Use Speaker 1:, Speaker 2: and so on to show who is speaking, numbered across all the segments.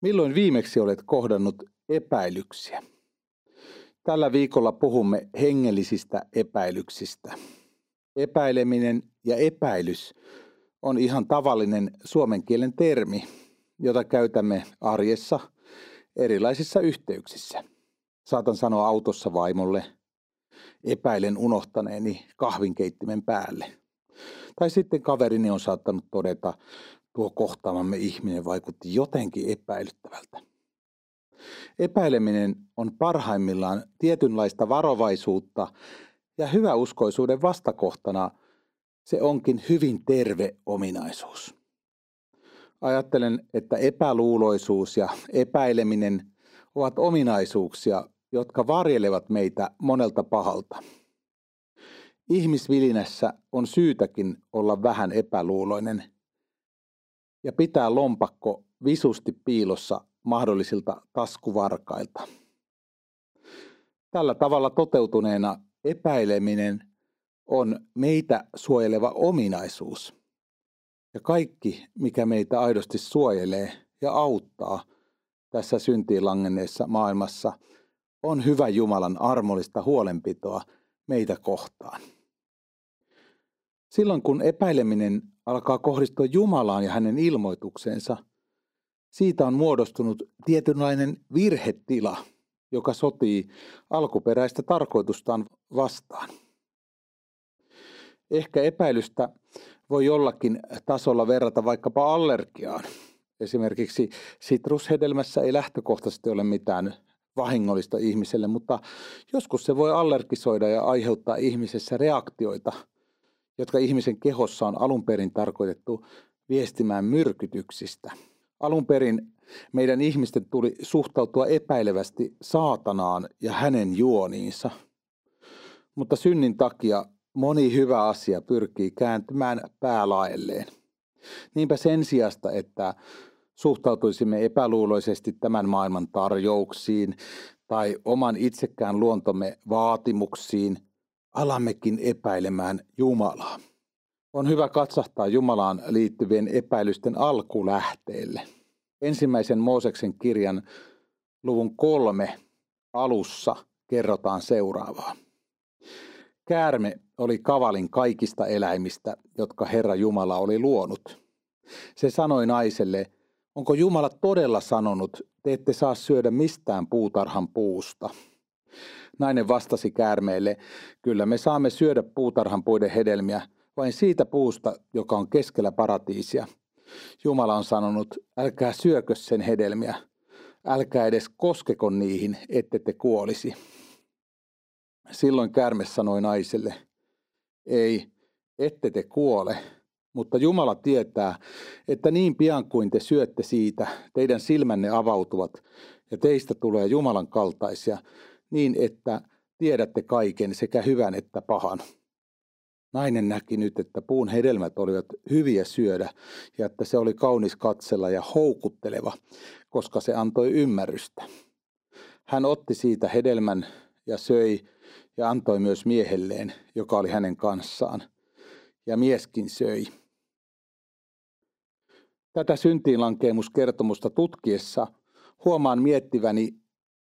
Speaker 1: Milloin viimeksi olet kohdannut epäilyksiä? Tällä viikolla puhumme hengellisistä epäilyksistä. Epäileminen ja epäilys on ihan tavallinen suomen kielen termi, jota käytämme arjessa erilaisissa yhteyksissä. Saatan sanoa autossa vaimolle, epäilen unohtaneeni kahvinkeittimen päälle. Tai sitten kaverini on saattanut todeta, tuo kohtaamamme ihminen vaikutti jotenkin epäilyttävältä. Epäileminen on parhaimmillaan tietynlaista varovaisuutta ja hyväuskoisuuden vastakohtana se onkin hyvin terve ominaisuus. Ajattelen, että epäluuloisuus ja epäileminen ovat ominaisuuksia, jotka varjelevat meitä monelta pahalta. Ihmisvilinässä on syytäkin olla vähän epäluuloinen – ja pitää lompakko visusti piilossa mahdollisilta taskuvarkailta. Tällä tavalla toteutuneena epäileminen on meitä suojeleva ominaisuus. Ja kaikki, mikä meitä aidosti suojelee ja auttaa tässä syntiin langenneessa maailmassa, on hyvä Jumalan armollista huolenpitoa meitä kohtaan. Silloin kun epäileminen alkaa kohdistua Jumalaan ja hänen ilmoitukseensa, siitä on muodostunut tietynlainen virhetila, joka sotii alkuperäistä tarkoitustaan vastaan. Ehkä epäilystä voi jollakin tasolla verrata vaikkapa allergiaan. Esimerkiksi sitrushedelmässä ei lähtökohtaisesti ole mitään vahingollista ihmiselle, mutta joskus se voi allergisoida ja aiheuttaa ihmisessä reaktioita – jotka ihmisen kehossa on alun perin tarkoitettu viestimään myrkytyksistä. Alun perin meidän ihmisten tuli suhtautua epäilevästi saatanaan ja hänen juoniinsa. Mutta synnin takia moni hyvä asia pyrkii kääntymään päälaelleen. Niinpä sen sijasta, että suhtautuisimme epäluuloisesti tämän maailman tarjouksiin tai oman itsekään luontomme vaatimuksiin – alammekin epäilemään Jumalaa. On hyvä katsahtaa Jumalaan liittyvien epäilysten alkulähteelle. Ensimmäisen Mooseksen kirjan luvun kolme alussa kerrotaan seuraavaa. Käärme oli kavalin kaikista eläimistä, jotka Herra Jumala oli luonut. Se sanoi naiselle, onko Jumala todella sanonut, te ette saa syödä mistään puutarhan puusta – Nainen vastasi käärmeelle, kyllä me saamme syödä puutarhan puiden hedelmiä, vain siitä puusta, joka on keskellä paratiisia. Jumala on sanonut, älkää syökö sen hedelmiä, älkää edes koskeko niihin, ette te kuolisi. Silloin käärme sanoi naiselle, ei, ette te kuole, mutta Jumala tietää, että niin pian kuin te syötte siitä, teidän silmänne avautuvat ja teistä tulee Jumalan kaltaisia, niin että tiedätte kaiken sekä hyvän että pahan. Nainen näki nyt, että puun hedelmät olivat hyviä syödä ja että se oli kaunis katsella ja houkutteleva, koska se antoi ymmärrystä. Hän otti siitä hedelmän ja söi ja antoi myös miehelleen, joka oli hänen kanssaan. Ja mieskin söi. Tätä syntiinlankeemuskertomusta tutkiessa huomaan miettiväni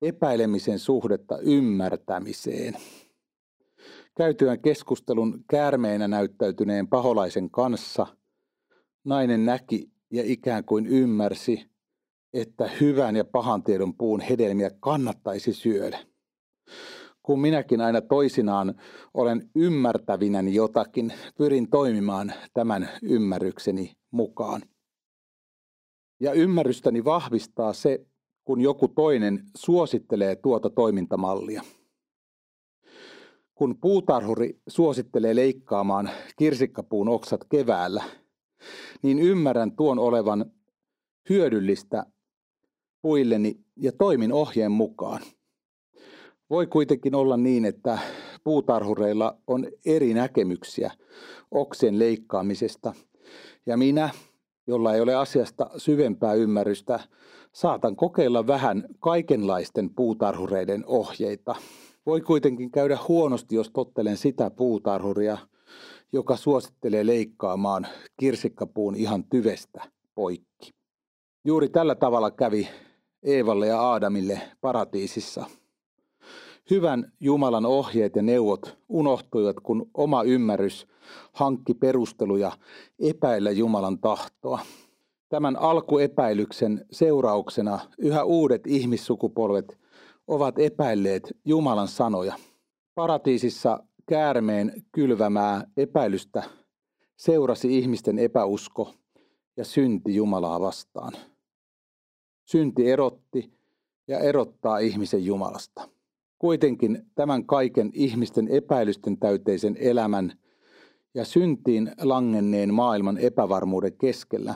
Speaker 1: epäilemisen suhdetta ymmärtämiseen. Käytyään keskustelun käärmeenä näyttäytyneen paholaisen kanssa, nainen näki ja ikään kuin ymmärsi, että hyvän ja pahan tiedon puun hedelmiä kannattaisi syödä. Kun minäkin aina toisinaan olen ymmärtävinäni jotakin, pyrin toimimaan tämän ymmärrykseni mukaan. Ja ymmärrystäni vahvistaa se, kun joku toinen suosittelee tuota toimintamallia. Kun puutarhuri suosittelee leikkaamaan kirsikkapuun oksat keväällä, niin ymmärrän tuon olevan hyödyllistä puilleni ja toimin ohjeen mukaan. Voi kuitenkin olla niin, että puutarhureilla on eri näkemyksiä oksen leikkaamisesta, ja minä, jolla ei ole asiasta syvempää ymmärrystä, saatan kokeilla vähän kaikenlaisten puutarhureiden ohjeita. Voi kuitenkin käydä huonosti, jos tottelen sitä puutarhuria, joka suosittelee leikkaamaan kirsikkapuun ihan tyvestä poikki. Juuri tällä tavalla kävi Eevalle ja Aadamille paratiisissa. Hyvän Jumalan ohjeet ja neuvot unohtuivat, kun oma ymmärrys hankki perusteluja epäillä Jumalan tahtoa. Tämän alkuepäilyksen seurauksena yhä uudet ihmissukupolvet ovat epäilleet Jumalan sanoja. Paratiisissa käärmeen kylvämää epäilystä seurasi ihmisten epäusko ja synti Jumalaa vastaan. Synti erotti ja erottaa ihmisen Jumalasta. Kuitenkin tämän kaiken ihmisten epäilysten täyteisen elämän ja syntiin langenneen maailman epävarmuuden keskellä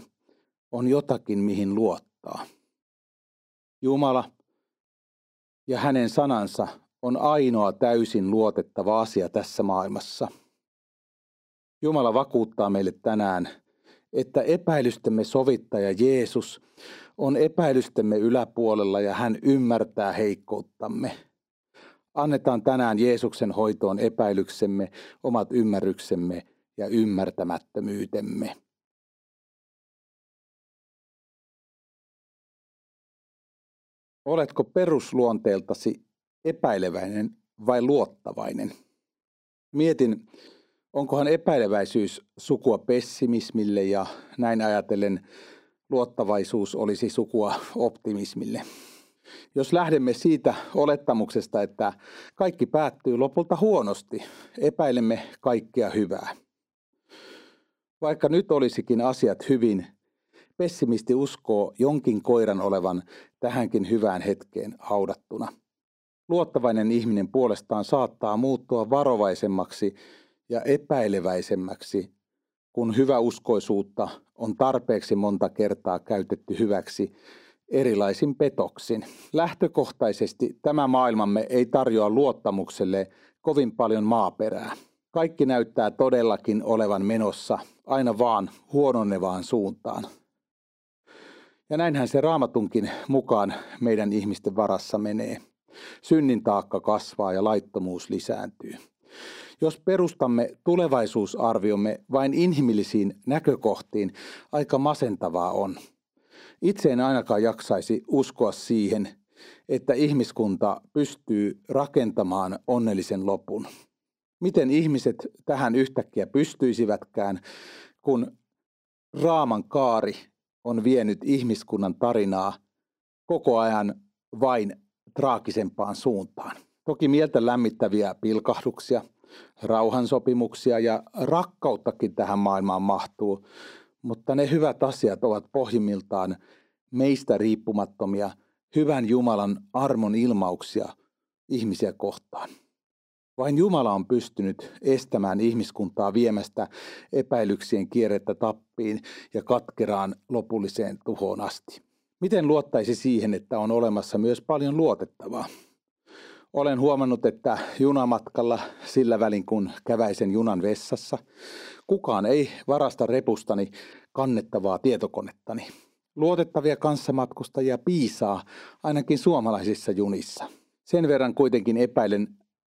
Speaker 1: on jotakin, mihin luottaa. Jumala ja hänen sanansa on ainoa täysin luotettava asia tässä maailmassa. Jumala vakuuttaa meille tänään, että epäilystemme sovittaja Jeesus on epäilystemme yläpuolella ja hän ymmärtää heikkouttamme. Annetaan tänään Jeesuksen hoitoon epäilyksemme, omat ymmärryksemme ja ymmärtämättömyytemme. Oletko perusluonteeltasi epäileväinen vai luottavainen? Mietin, onkohan epäileväisyys sukua pessimismille ja näin ajatellen luottavaisuus olisi sukua optimismille. Jos lähdemme siitä olettamuksesta, että kaikki päättyy lopulta huonosti, epäilemme kaikkea hyvää. Vaikka nyt olisikin asiat hyvin, pessimisti uskoo jonkin koiran olevan tähänkin hyvään hetkeen haudattuna. Luottavainen ihminen puolestaan saattaa muuttua varovaisemmaksi ja epäileväisemmäksi, kun hyväuskoisuutta on tarpeeksi monta kertaa käytetty hyväksi erilaisin petoksin. Lähtökohtaisesti tämä maailmamme ei tarjoa luottamukselle kovin paljon maaperää. Kaikki näyttää todellakin olevan menossa aina vaan huononnevaan suuntaan. Ja näinhän se raamatunkin mukaan meidän ihmisten varassa menee. Synnin taakka kasvaa ja laittomuus lisääntyy. Jos perustamme tulevaisuusarviomme vain inhimillisiin näkökohtiin, aika masentavaa on. Itse en ainakaan jaksaisi uskoa siihen, että ihmiskunta pystyy rakentamaan onnellisen lopun. Miten ihmiset tähän yhtäkkiä pystyisivätkään, kun Raaman kaari on vienyt ihmiskunnan tarinaa koko ajan vain traagisempaan suuntaan. Toki mieltä lämmittäviä pilkahduksia, rauhansopimuksia ja rakkauttakin tähän maailmaan mahtuu, mutta ne hyvät asiat ovat pohjimmiltaan meistä riippumattomia hyvän Jumalan armon ilmauksia ihmisiä kohtaan. Vain Jumala on pystynyt estämään ihmiskuntaa viemästä epäilyksien kierrettä tappiin ja katkeraan lopulliseen tuhoon asti. Miten luottaisi siihen, että on olemassa myös paljon luotettavaa? Olen huomannut, että junamatkalla sillä välin kun käväisen junan vessassa, kukaan ei varasta repustani kannettavaa tietokonettani. Luotettavia kanssamatkustajia piisaa ainakin suomalaisissa junissa. Sen verran kuitenkin epäilen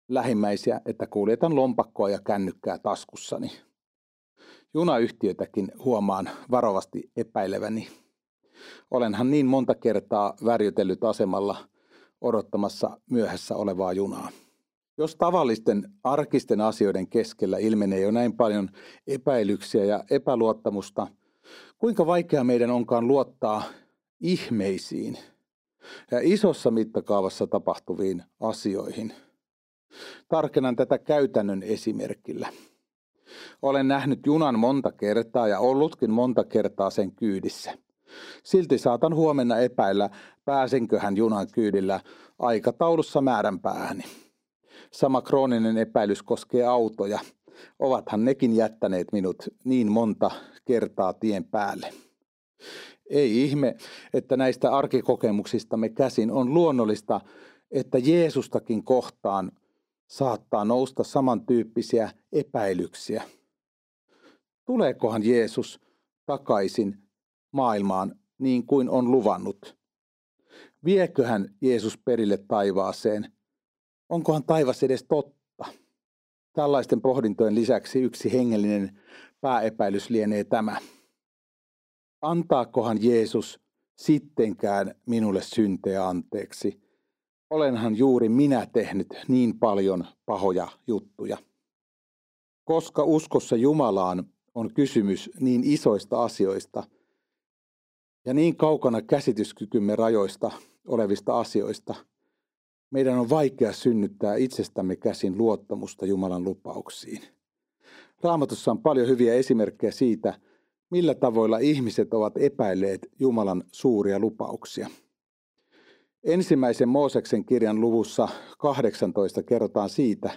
Speaker 1: lähimmäisiä, että kuljetan lompakkoa ja kännykkää taskussani. Junayhtiötäkin huomaan varovasti epäileväni. Olenhan niin monta kertaa värjötellyt asemalla odottamassa myöhässä olevaa junaa. Jos tavallisten arkisten asioiden keskellä ilmenee jo näin paljon epäilyksiä ja epäluottamusta, kuinka vaikea meidän onkaan luottaa ihmeisiin ja isossa mittakaavassa tapahtuviin asioihin – Tarkennan tätä käytännön esimerkillä. Olen nähnyt junan monta kertaa ja ollutkin monta kertaa sen kyydissä. Silti saatan huomenna epäillä, pääsenköhän junan kyydillä aikataulussa määränpäähäni. Sama krooninen epäilys koskee autoja. Ovathan nekin jättäneet minut niin monta kertaa tien päälle. Ei ihme, että näistä arkikokemuksistamme käsin on luonnollista, että Jeesustakin kohtaan – saattaa nousta samantyyppisiä epäilyksiä. Tuleekohan Jeesus takaisin maailmaan niin kuin on luvannut? Vieköhän Jeesus perille taivaaseen? Onkohan taivas edes totta? Tällaisten pohdintojen lisäksi yksi hengellinen pääepäilys lienee tämä. Antaakohan Jeesus sittenkään minulle synteä anteeksi. Olenhan juuri minä tehnyt niin paljon pahoja juttuja. Koska uskossa Jumalaan on kysymys niin isoista asioista ja niin kaukana käsityskykymme rajoista olevista asioista, meidän on vaikea synnyttää itsestämme käsin luottamusta Jumalan lupauksiin. Raamatussa on paljon hyviä esimerkkejä siitä, millä tavoilla ihmiset ovat epäilleet Jumalan suuria lupauksia. Ensimmäisen Mooseksen kirjan luvussa 18 kerrotaan siitä,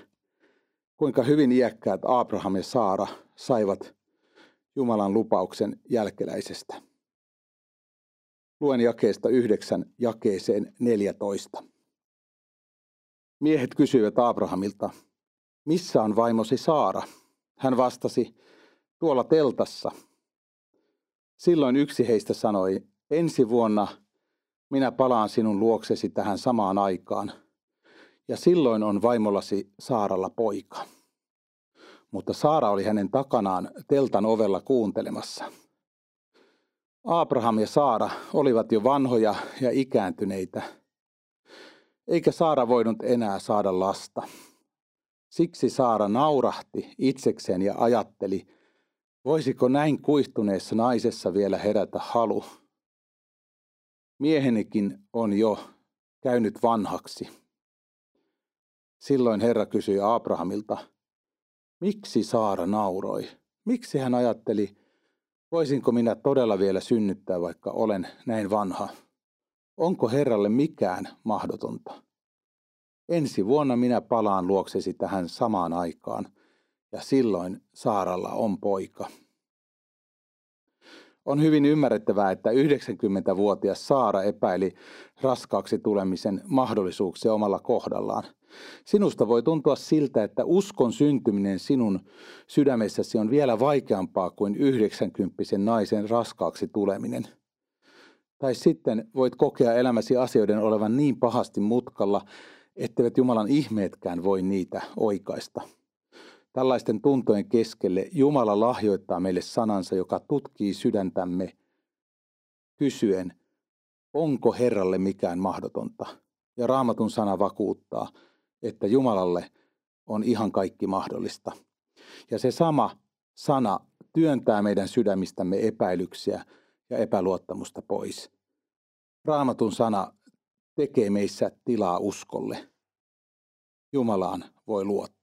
Speaker 1: kuinka hyvin iäkkäät Abraham ja Saara saivat Jumalan lupauksen jälkeläisestä. Luen jakeesta 9 jakeeseen 14. Miehet kysyivät Abrahamilta, missä on vaimosi Saara? Hän vastasi, tuolla teltassa. Silloin yksi heistä sanoi, ensi vuonna minä palaan sinun luoksesi tähän samaan aikaan, ja silloin on vaimollasi Saaralla poika. Mutta Saara oli hänen takanaan teltan ovella kuuntelemassa. Abraham ja Saara olivat jo vanhoja ja ikääntyneitä, eikä Saara voinut enää saada lasta. Siksi Saara naurahti itsekseen ja ajatteli, voisiko näin kuihtuneessa naisessa vielä herätä halu. Miehenikin on jo käynyt vanhaksi. Silloin Herra kysyi Abrahamilta, miksi Saara nauroi? Miksi hän ajatteli, voisinko minä todella vielä synnyttää, vaikka olen näin vanha? Onko Herralle mikään mahdotonta? Ensi vuonna minä palaan luoksesi tähän samaan aikaan, ja silloin Saaralla on poika. On hyvin ymmärrettävää, että 90-vuotias Saara epäili raskaaksi tulemisen mahdollisuuksia omalla kohdallaan. Sinusta voi tuntua siltä, että uskon syntyminen sinun sydämessäsi on vielä vaikeampaa kuin 90 naisen raskaaksi tuleminen. Tai sitten voit kokea elämäsi asioiden olevan niin pahasti mutkalla, etteivät Jumalan ihmeetkään voi niitä oikaista. Tällaisten tuntojen keskelle Jumala lahjoittaa meille sanansa, joka tutkii sydäntämme kysyen, onko Herralle mikään mahdotonta. Ja raamatun sana vakuuttaa, että Jumalalle on ihan kaikki mahdollista. Ja se sama sana työntää meidän sydämistämme epäilyksiä ja epäluottamusta pois. Raamatun sana tekee meissä tilaa uskolle. Jumalaan voi luottaa.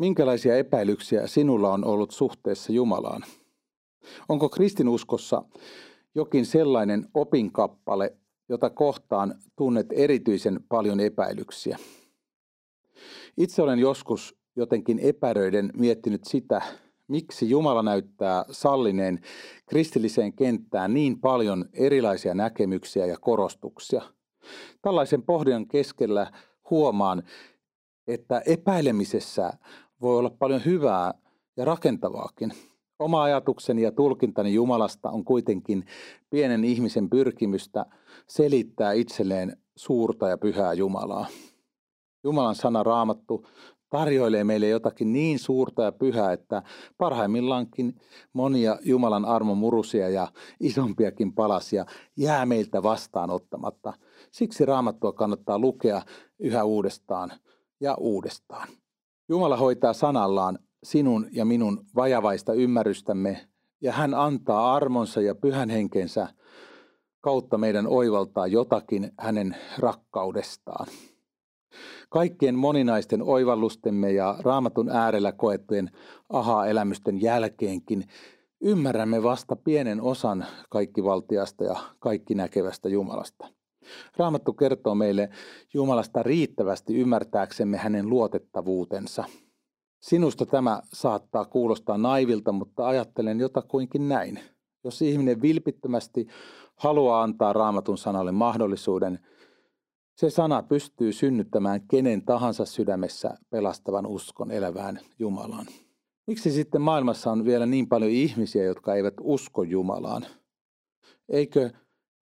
Speaker 1: Minkälaisia epäilyksiä sinulla on ollut suhteessa Jumalaan? Onko kristinuskossa jokin sellainen opinkappale, jota kohtaan tunnet erityisen paljon epäilyksiä? Itse olen joskus jotenkin epäröiden miettinyt sitä, miksi Jumala näyttää sallineen kristilliseen kenttään niin paljon erilaisia näkemyksiä ja korostuksia. Tällaisen pohdinnan keskellä huomaan, että epäilemisessä voi olla paljon hyvää ja rakentavaakin. Oma ajatukseni ja tulkintani Jumalasta on kuitenkin pienen ihmisen pyrkimystä selittää itselleen suurta ja pyhää Jumalaa. Jumalan sana raamattu tarjoilee meille jotakin niin suurta ja pyhää, että parhaimmillaankin monia Jumalan armon murusia ja isompiakin palasia jää meiltä vastaanottamatta. Siksi raamattua kannattaa lukea yhä uudestaan ja uudestaan. Jumala hoitaa sanallaan sinun ja minun vajavaista ymmärrystämme ja hän antaa armonsa ja pyhän henkensä kautta meidän oivaltaa jotakin hänen rakkaudestaan. Kaikkien moninaisten oivallustemme ja raamatun äärellä koettujen aha-elämysten jälkeenkin ymmärrämme vasta pienen osan kaikkivaltiasta ja kaikki näkevästä Jumalasta. Raamattu kertoo meille Jumalasta riittävästi ymmärtääksemme hänen luotettavuutensa. Sinusta tämä saattaa kuulostaa naivilta, mutta ajattelen jotakuinkin näin. Jos ihminen vilpittömästi haluaa antaa raamatun sanalle mahdollisuuden, se sana pystyy synnyttämään kenen tahansa sydämessä pelastavan uskon elävään Jumalaan. Miksi sitten maailmassa on vielä niin paljon ihmisiä, jotka eivät usko Jumalaan? Eikö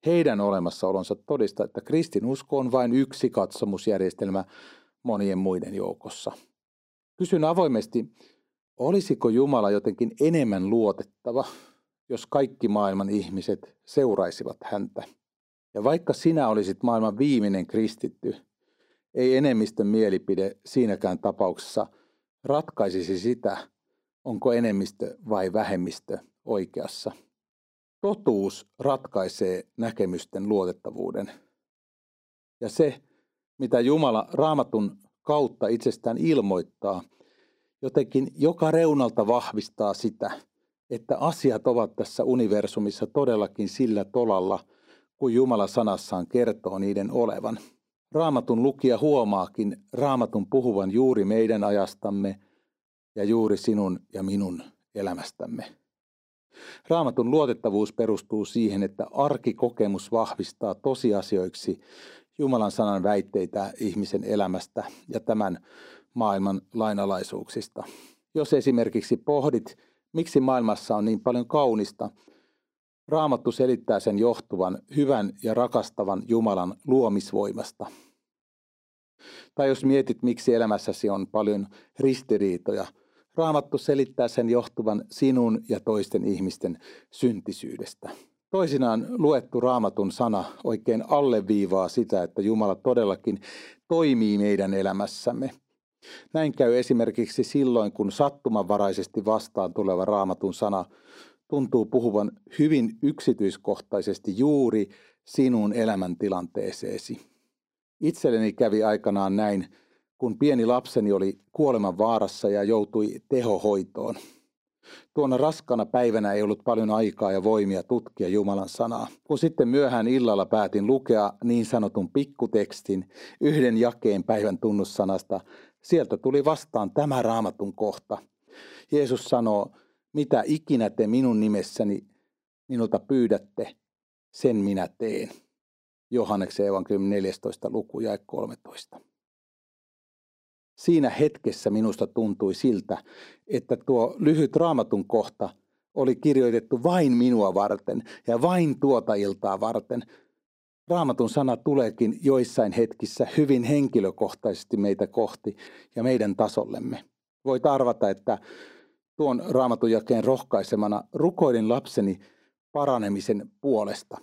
Speaker 1: heidän olemassaolonsa todista, että kristinusko on vain yksi katsomusjärjestelmä monien muiden joukossa? Kysyn avoimesti, olisiko Jumala jotenkin enemmän luotettava, jos kaikki maailman ihmiset seuraisivat häntä? Ja vaikka sinä olisit maailman viimeinen kristitty, ei enemmistön mielipide siinäkään tapauksessa ratkaisisi sitä, onko enemmistö vai vähemmistö oikeassa. Totuus ratkaisee näkemysten luotettavuuden. Ja se, mitä Jumala raamatun kautta itsestään ilmoittaa, jotenkin joka reunalta vahvistaa sitä, että asiat ovat tässä universumissa todellakin sillä tolalla, kuin Jumala sanassaan kertoo niiden olevan. Raamatun lukija huomaakin raamatun puhuvan juuri meidän ajastamme ja juuri sinun ja minun elämästämme. Raamatun luotettavuus perustuu siihen, että arkikokemus vahvistaa tosiasioiksi Jumalan sanan väitteitä ihmisen elämästä ja tämän maailman lainalaisuuksista. Jos esimerkiksi pohdit, miksi maailmassa on niin paljon kaunista, Raamattu selittää sen johtuvan hyvän ja rakastavan Jumalan luomisvoimasta. Tai jos mietit, miksi elämässäsi on paljon ristiriitoja, Raamattu selittää sen johtuvan sinun ja toisten ihmisten syntisyydestä. Toisinaan luettu raamatun sana oikein alleviivaa sitä, että Jumala todellakin toimii meidän elämässämme. Näin käy esimerkiksi silloin, kun sattumanvaraisesti vastaan tuleva raamatun sana tuntuu puhuvan hyvin yksityiskohtaisesti juuri sinun elämäntilanteeseesi. Itselleni kävi aikanaan näin, kun pieni lapseni oli kuoleman vaarassa ja joutui tehohoitoon. Tuona raskana päivänä ei ollut paljon aikaa ja voimia tutkia Jumalan sanaa. Kun sitten myöhään illalla päätin lukea niin sanotun pikkutekstin yhden jakeen päivän tunnussanasta, sieltä tuli vastaan tämä raamatun kohta. Jeesus sanoo, mitä ikinä te minun nimessäni minulta pyydätte, sen minä teen. Johanneksen evankeliumin 14. luku ja 13 siinä hetkessä minusta tuntui siltä, että tuo lyhyt raamatun kohta oli kirjoitettu vain minua varten ja vain tuota iltaa varten. Raamatun sana tuleekin joissain hetkissä hyvin henkilökohtaisesti meitä kohti ja meidän tasollemme. Voit arvata, että tuon raamatun jakeen rohkaisemana rukoilin lapseni paranemisen puolesta.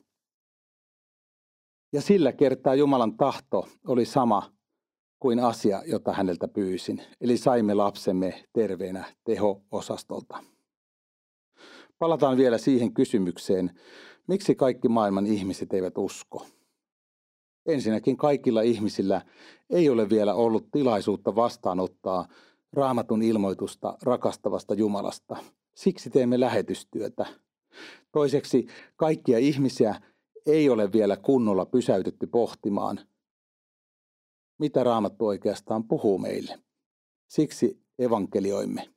Speaker 1: Ja sillä kertaa Jumalan tahto oli sama kuin asia, jota häneltä pyysin. Eli saimme lapsemme terveenä teho-osastolta. Palataan vielä siihen kysymykseen, miksi kaikki maailman ihmiset eivät usko. Ensinnäkin kaikilla ihmisillä ei ole vielä ollut tilaisuutta vastaanottaa raamatun ilmoitusta rakastavasta Jumalasta. Siksi teemme lähetystyötä. Toiseksi kaikkia ihmisiä ei ole vielä kunnolla pysäytetty pohtimaan – mitä Raamattu oikeastaan puhuu meille. Siksi evankelioimme.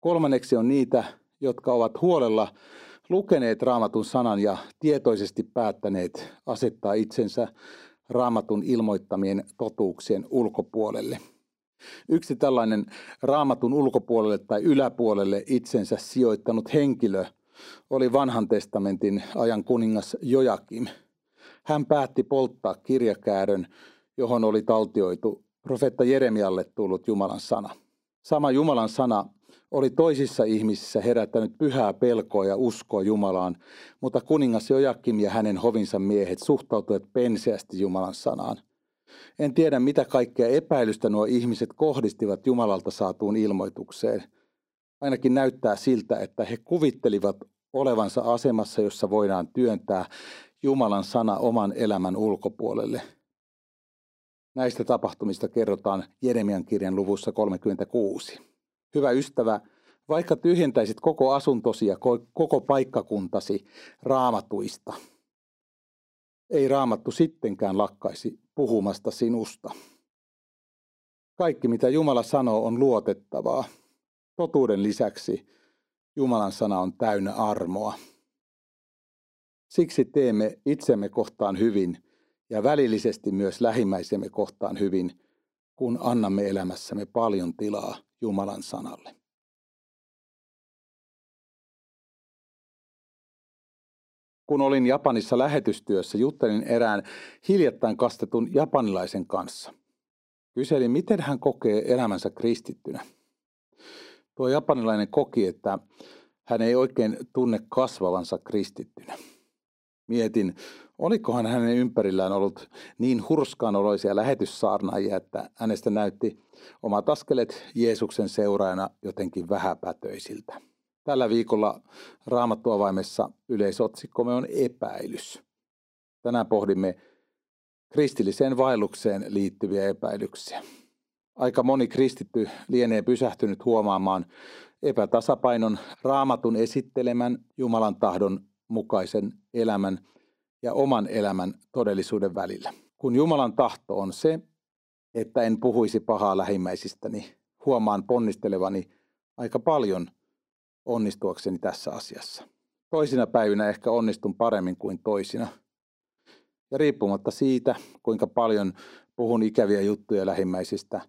Speaker 1: Kolmanneksi on niitä, jotka ovat huolella lukeneet Raamatun sanan ja tietoisesti päättäneet asettaa itsensä Raamatun ilmoittamien totuuksien ulkopuolelle. Yksi tällainen Raamatun ulkopuolelle tai yläpuolelle itsensä sijoittanut henkilö oli vanhan testamentin ajan kuningas Jojakim. Hän päätti polttaa kirjakäärön, johon oli taltioitu profeetta Jeremialle tullut Jumalan sana. Sama Jumalan sana oli toisissa ihmisissä herättänyt pyhää pelkoa ja uskoa Jumalaan, mutta kuningas Jojakim ja hänen hovinsa miehet suhtautuivat penseästi Jumalan sanaan. En tiedä, mitä kaikkea epäilystä nuo ihmiset kohdistivat Jumalalta saatuun ilmoitukseen. Ainakin näyttää siltä, että he kuvittelivat olevansa asemassa, jossa voidaan työntää Jumalan sana oman elämän ulkopuolelle – Näistä tapahtumista kerrotaan Jeremian kirjan luvussa 36. Hyvä ystävä, vaikka tyhjentäisit koko asuntosi ja koko paikkakuntasi raamatuista, ei raamattu sittenkään lakkaisi puhumasta sinusta. Kaikki, mitä Jumala sanoo, on luotettavaa. Totuuden lisäksi Jumalan sana on täynnä armoa. Siksi teemme itsemme kohtaan hyvin – ja välillisesti myös lähimmäisemme kohtaan hyvin, kun annamme elämässämme paljon tilaa Jumalan sanalle. Kun olin Japanissa lähetystyössä, juttelin erään hiljattain kastetun japanilaisen kanssa. Kyselin, miten hän kokee elämänsä kristittynä. Tuo japanilainen koki, että hän ei oikein tunne kasvavansa kristittynä. Mietin, olikohan hänen ympärillään ollut niin hurskaanoloisia lähetyssaarnaajia, että hänestä näytti omat askeleet Jeesuksen seuraajana jotenkin vähäpätöisiltä. Tällä viikolla Raamattuavaimessa yleisotsikkomme on epäilys. Tänään pohdimme kristilliseen vaellukseen liittyviä epäilyksiä. Aika moni kristitty lienee pysähtynyt huomaamaan epätasapainon raamatun esittelemän Jumalan tahdon mukaisen elämän ja oman elämän todellisuuden välillä. Kun Jumalan tahto on se, että en puhuisi pahaa lähimmäisistäni, huomaan ponnistelevani aika paljon onnistuakseni tässä asiassa. Toisina päivinä ehkä onnistun paremmin kuin toisina. Ja riippumatta siitä, kuinka paljon puhun ikäviä juttuja lähimmäisistä,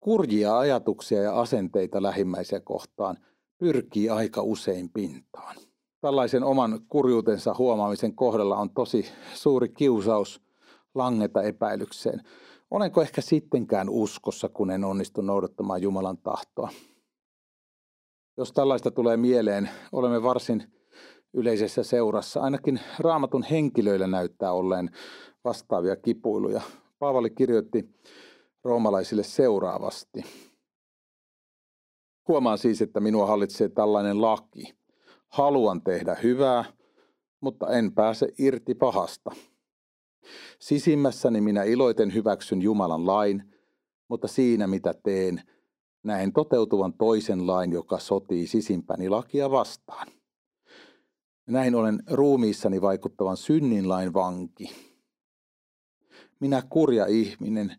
Speaker 1: kurjia ajatuksia ja asenteita lähimmäisiä kohtaan pyrkii aika usein pintaan. Tällaisen oman kurjuutensa huomaamisen kohdalla on tosi suuri kiusaus langeta epäilykseen. Olenko ehkä sittenkään uskossa, kun en onnistu noudattamaan Jumalan tahtoa? Jos tällaista tulee mieleen, olemme varsin yleisessä seurassa. Ainakin raamatun henkilöillä näyttää olleen vastaavia kipuiluja. Paavali kirjoitti roomalaisille seuraavasti. Huomaan siis, että minua hallitsee tällainen laki. Haluan tehdä hyvää, mutta en pääse irti pahasta. Sisimmässäni minä iloiten hyväksyn Jumalan lain, mutta siinä mitä teen, näen toteutuvan toisen lain, joka sotii sisimpäni lakia vastaan. Näin olen ruumiissani vaikuttavan synnin lain vanki. Minä kurja ihminen,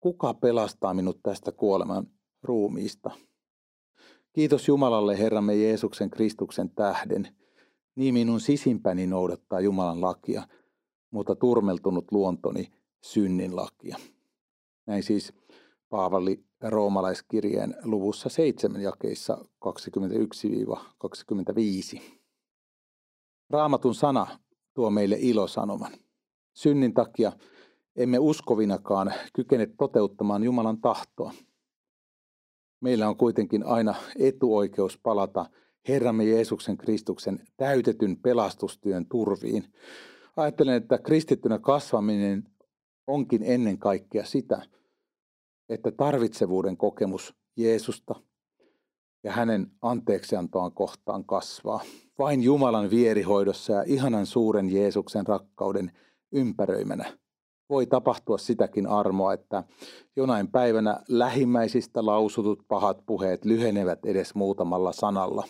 Speaker 1: kuka pelastaa minut tästä kuoleman ruumiista? Kiitos Jumalalle Herramme Jeesuksen Kristuksen tähden. Niin minun sisimpäni noudattaa Jumalan lakia, mutta turmeltunut luontoni synnin lakia. Näin siis Paavali roomalaiskirjeen luvussa 7 jakeissa 21-25. Raamatun sana tuo meille ilosanoman. Synnin takia emme uskovinakaan kykene toteuttamaan Jumalan tahtoa. Meillä on kuitenkin aina etuoikeus palata Herramme Jeesuksen Kristuksen täytetyn pelastustyön turviin. Ajattelen, että kristittynä kasvaminen onkin ennen kaikkea sitä, että tarvitsevuuden kokemus Jeesusta ja hänen anteeksiantoaan kohtaan kasvaa. Vain Jumalan vierihoidossa ja ihanan suuren Jeesuksen rakkauden ympäröimänä voi tapahtua sitäkin armoa, että jonain päivänä lähimmäisistä lausutut pahat puheet lyhenevät edes muutamalla sanalla.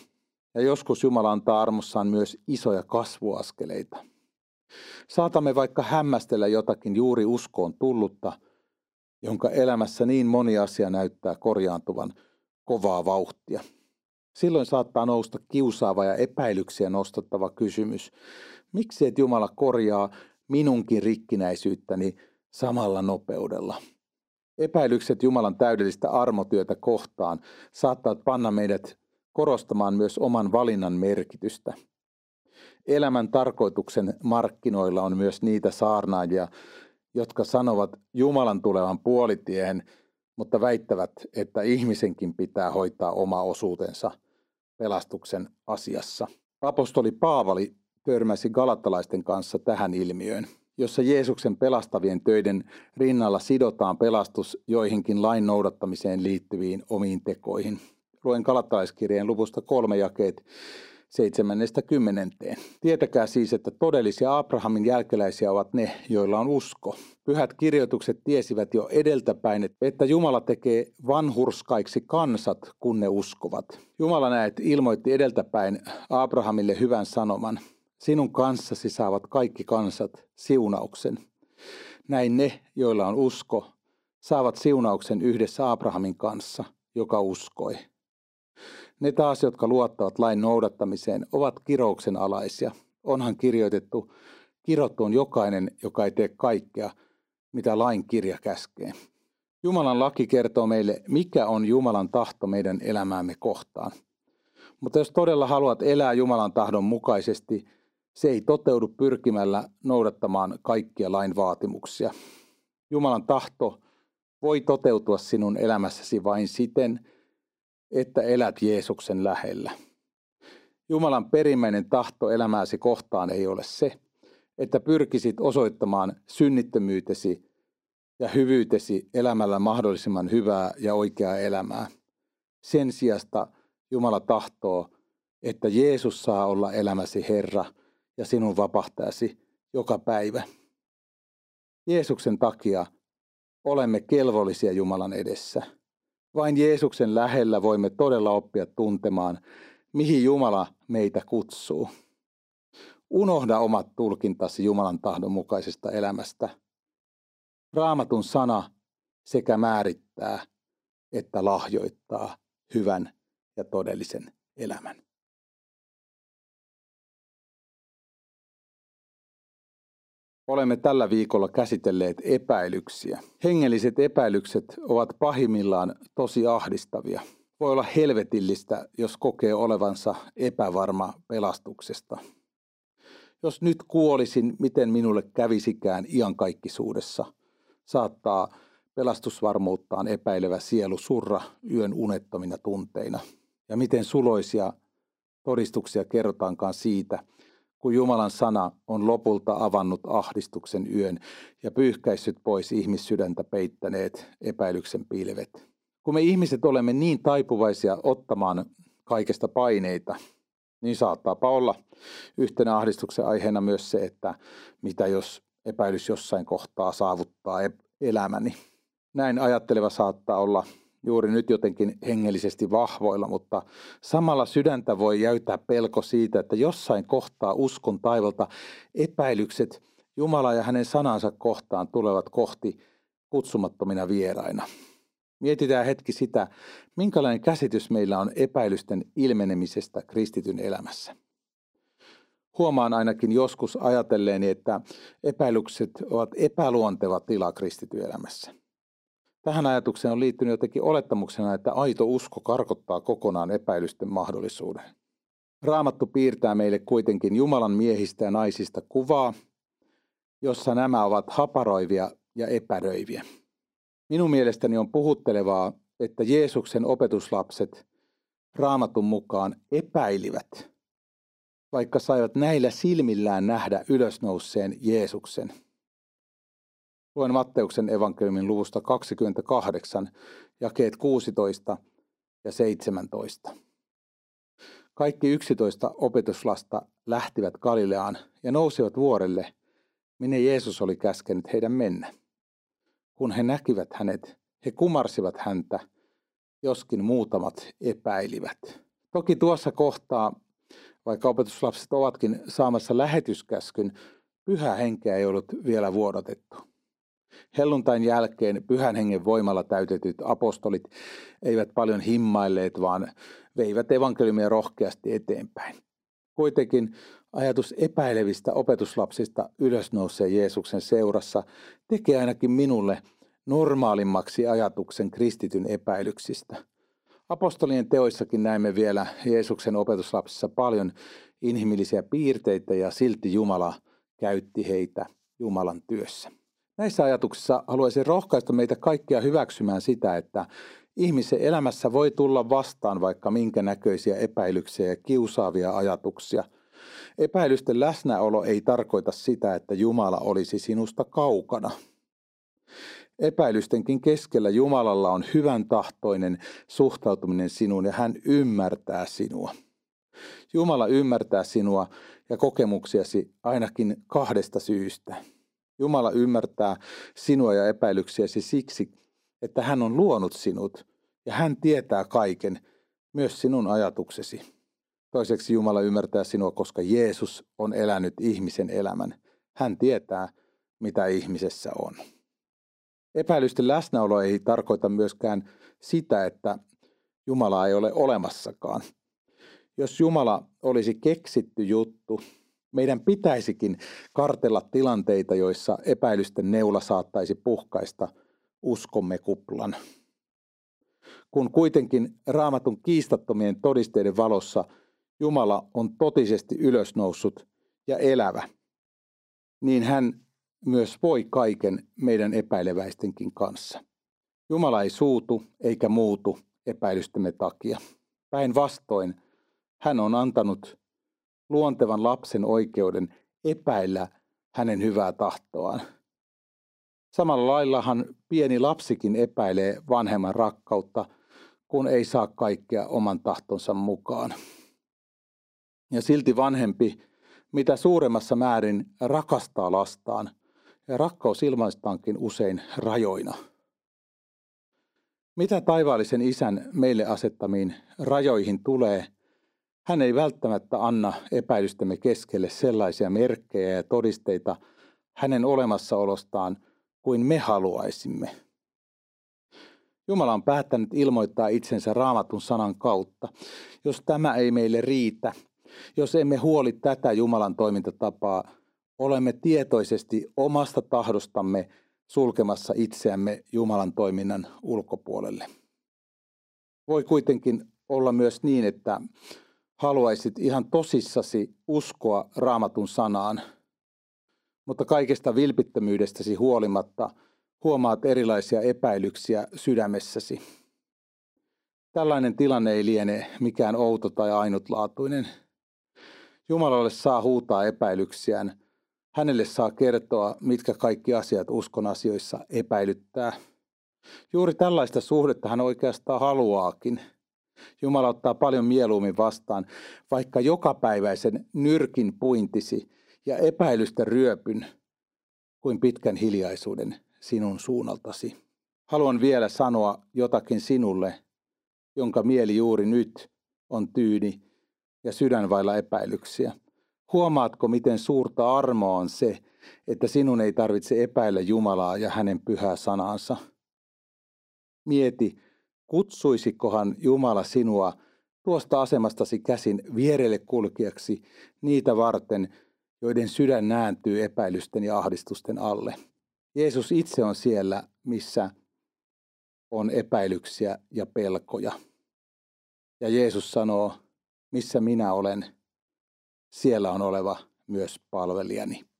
Speaker 1: Ja joskus Jumala antaa armossaan myös isoja kasvuaskeleita. Saatamme vaikka hämmästellä jotakin juuri uskoon tullutta, jonka elämässä niin moni asia näyttää korjaantuvan kovaa vauhtia. Silloin saattaa nousta kiusaava ja epäilyksiä nostattava kysymys. Miksi et Jumala korjaa minunkin rikkinäisyyttäni samalla nopeudella. Epäilykset Jumalan täydellistä armotyötä kohtaan saattavat panna meidät korostamaan myös oman valinnan merkitystä. Elämän tarkoituksen markkinoilla on myös niitä saarnaajia, jotka sanovat Jumalan tulevan puolitiehen, mutta väittävät, että ihmisenkin pitää hoitaa oma osuutensa pelastuksen asiassa. Apostoli Paavali törmäsi galattalaisten kanssa tähän ilmiöön, jossa Jeesuksen pelastavien töiden rinnalla sidotaan pelastus joihinkin lain noudattamiseen liittyviin omiin tekoihin. Luen galattalaiskirjeen luvusta kolme jakeet seitsemännestä kymmenenteen. Tietäkää siis, että todellisia Abrahamin jälkeläisiä ovat ne, joilla on usko. Pyhät kirjoitukset tiesivät jo edeltäpäin, että Jumala tekee vanhurskaiksi kansat, kun ne uskovat. Jumala näet ilmoitti edeltäpäin Abrahamille hyvän sanoman. Sinun kanssasi saavat kaikki kansat siunauksen. Näin ne, joilla on usko, saavat siunauksen yhdessä Abrahamin kanssa, joka uskoi. Ne taas, jotka luottavat lain noudattamiseen, ovat kirouksen alaisia. Onhan kirjoitettu, kirottu on jokainen, joka ei tee kaikkea, mitä lain kirja käskee. Jumalan laki kertoo meille, mikä on Jumalan tahto meidän elämäämme kohtaan. Mutta jos todella haluat elää Jumalan tahdon mukaisesti, se ei toteudu pyrkimällä noudattamaan kaikkia lain vaatimuksia. Jumalan tahto voi toteutua sinun elämässäsi vain siten, että elät Jeesuksen lähellä. Jumalan perimmäinen tahto elämääsi kohtaan ei ole se, että pyrkisit osoittamaan synnittömyytesi ja hyvyytesi elämällä mahdollisimman hyvää ja oikeaa elämää. Sen sijasta Jumala tahtoo, että Jeesus saa olla elämäsi Herra ja sinun vapahtajasi joka päivä. Jeesuksen takia olemme kelvollisia Jumalan edessä. Vain Jeesuksen lähellä voimme todella oppia tuntemaan, mihin Jumala meitä kutsuu. Unohda omat tulkintasi Jumalan tahdon mukaisesta elämästä. Raamatun sana sekä määrittää että lahjoittaa hyvän ja todellisen elämän. Olemme tällä viikolla käsitelleet epäilyksiä. Hengelliset epäilykset ovat pahimmillaan tosi ahdistavia. Voi olla helvetillistä, jos kokee olevansa epävarma pelastuksesta. Jos nyt kuolisin, miten minulle kävisikään iankaikkisuudessa, saattaa pelastusvarmuuttaan epäilevä sielu surra yön unettomina tunteina. Ja miten suloisia todistuksia kerrotaankaan siitä, kun Jumalan sana on lopulta avannut ahdistuksen yön ja pyyhkäissyt pois ihmissydäntä peittäneet epäilyksen pilvet. Kun me ihmiset olemme niin taipuvaisia ottamaan kaikesta paineita, niin saattaapa olla yhtenä ahdistuksen aiheena myös se, että mitä jos epäilys jossain kohtaa saavuttaa elämäni. Näin ajatteleva saattaa olla juuri nyt jotenkin hengellisesti vahvoilla, mutta samalla sydäntä voi jäytää pelko siitä, että jossain kohtaa uskon taivalta epäilykset Jumala ja hänen sanansa kohtaan tulevat kohti kutsumattomina vieraina. Mietitään hetki sitä, minkälainen käsitys meillä on epäilysten ilmenemisestä kristityn elämässä. Huomaan ainakin joskus ajatelleeni, että epäilykset ovat epäluonteva tila kristityn elämässä. Tähän ajatukseen on liittynyt jotenkin olettamuksena, että aito usko karkottaa kokonaan epäilysten mahdollisuuden. Raamattu piirtää meille kuitenkin Jumalan miehistä ja naisista kuvaa, jossa nämä ovat haparoivia ja epäröiviä. Minun mielestäni on puhuttelevaa, että Jeesuksen opetuslapset raamatun mukaan epäilivät, vaikka saivat näillä silmillään nähdä ylösnouseen Jeesuksen – Luen Matteuksen evankeliumin luvusta 28, jakeet 16 ja 17. Kaikki yksitoista opetuslasta lähtivät Galileaan ja nousivat vuorelle, minne Jeesus oli käskenyt heidän mennä. Kun he näkivät hänet, he kumarsivat häntä, joskin muutamat epäilivät. Toki tuossa kohtaa, vaikka opetuslapset ovatkin saamassa lähetyskäskyn, pyhä henkeä ei ollut vielä vuodatettu. Helluntain jälkeen pyhän hengen voimalla täytetyt apostolit eivät paljon himmailleet, vaan veivät evankeliumia rohkeasti eteenpäin. Kuitenkin ajatus epäilevistä opetuslapsista ylösnouseen Jeesuksen seurassa tekee ainakin minulle normaalimmaksi ajatuksen kristityn epäilyksistä. Apostolien teoissakin näemme vielä Jeesuksen opetuslapsissa paljon inhimillisiä piirteitä ja silti Jumala käytti heitä Jumalan työssä. Näissä ajatuksissa haluaisin rohkaista meitä kaikkia hyväksymään sitä, että ihmisen elämässä voi tulla vastaan vaikka minkä näköisiä epäilyksiä ja kiusaavia ajatuksia. Epäilysten läsnäolo ei tarkoita sitä, että Jumala olisi sinusta kaukana. Epäilystenkin keskellä Jumalalla on hyvän tahtoinen suhtautuminen sinuun ja hän ymmärtää sinua. Jumala ymmärtää sinua ja kokemuksiasi ainakin kahdesta syystä. Jumala ymmärtää sinua ja epäilyksiäsi siksi, että hän on luonut sinut ja hän tietää kaiken, myös sinun ajatuksesi. Toiseksi Jumala ymmärtää sinua, koska Jeesus on elänyt ihmisen elämän. Hän tietää, mitä ihmisessä on. Epäilysten läsnäolo ei tarkoita myöskään sitä, että Jumala ei ole olemassakaan. Jos Jumala olisi keksitty juttu, meidän pitäisikin kartella tilanteita, joissa epäilysten neula saattaisi puhkaista uskomme kuplan. Kun kuitenkin raamatun kiistattomien todisteiden valossa Jumala on totisesti ylösnoussut ja elävä, niin hän myös voi kaiken meidän epäileväistenkin kanssa. Jumala ei suutu eikä muutu epäilystemme takia. Päinvastoin hän on antanut luontevan lapsen oikeuden epäillä hänen hyvää tahtoaan. Samalla laillahan pieni lapsikin epäilee vanhemman rakkautta, kun ei saa kaikkea oman tahtonsa mukaan. Ja silti vanhempi, mitä suuremmassa määrin rakastaa lastaan, ja rakkaus ilmaistaankin usein rajoina. Mitä taivaallisen isän meille asettamiin rajoihin tulee, hän ei välttämättä anna epäilystämme keskelle sellaisia merkkejä ja todisteita hänen olemassaolostaan kuin me haluaisimme. Jumala on päättänyt ilmoittaa itsensä raamatun sanan kautta. Jos tämä ei meille riitä, jos emme huoli tätä Jumalan toimintatapaa, olemme tietoisesti omasta tahdostamme sulkemassa itseämme Jumalan toiminnan ulkopuolelle. Voi kuitenkin olla myös niin, että haluaisit ihan tosissasi uskoa raamatun sanaan, mutta kaikesta vilpittömyydestäsi huolimatta huomaat erilaisia epäilyksiä sydämessäsi. Tällainen tilanne ei liene mikään outo tai ainutlaatuinen. Jumalalle saa huutaa epäilyksiään. Hänelle saa kertoa, mitkä kaikki asiat uskon asioissa epäilyttää. Juuri tällaista suhdetta hän oikeastaan haluaakin – Jumala ottaa paljon mieluummin vastaan, vaikka jokapäiväisen nyrkin puintisi ja epäilystä ryöpyn kuin pitkän hiljaisuuden sinun suunnaltasi. Haluan vielä sanoa jotakin sinulle, jonka mieli juuri nyt on tyyni ja sydän vailla epäilyksiä. Huomaatko, miten suurta armoa on se, että sinun ei tarvitse epäillä Jumalaa ja hänen pyhää sanansa? Mieti, Kutsuisikohan Jumala sinua tuosta asemastasi käsin vierelle kulkijaksi niitä varten, joiden sydän nääntyy epäilysten ja ahdistusten alle. Jeesus itse on siellä, missä on epäilyksiä ja pelkoja. Ja Jeesus sanoo, missä minä olen, siellä on oleva myös palvelijani.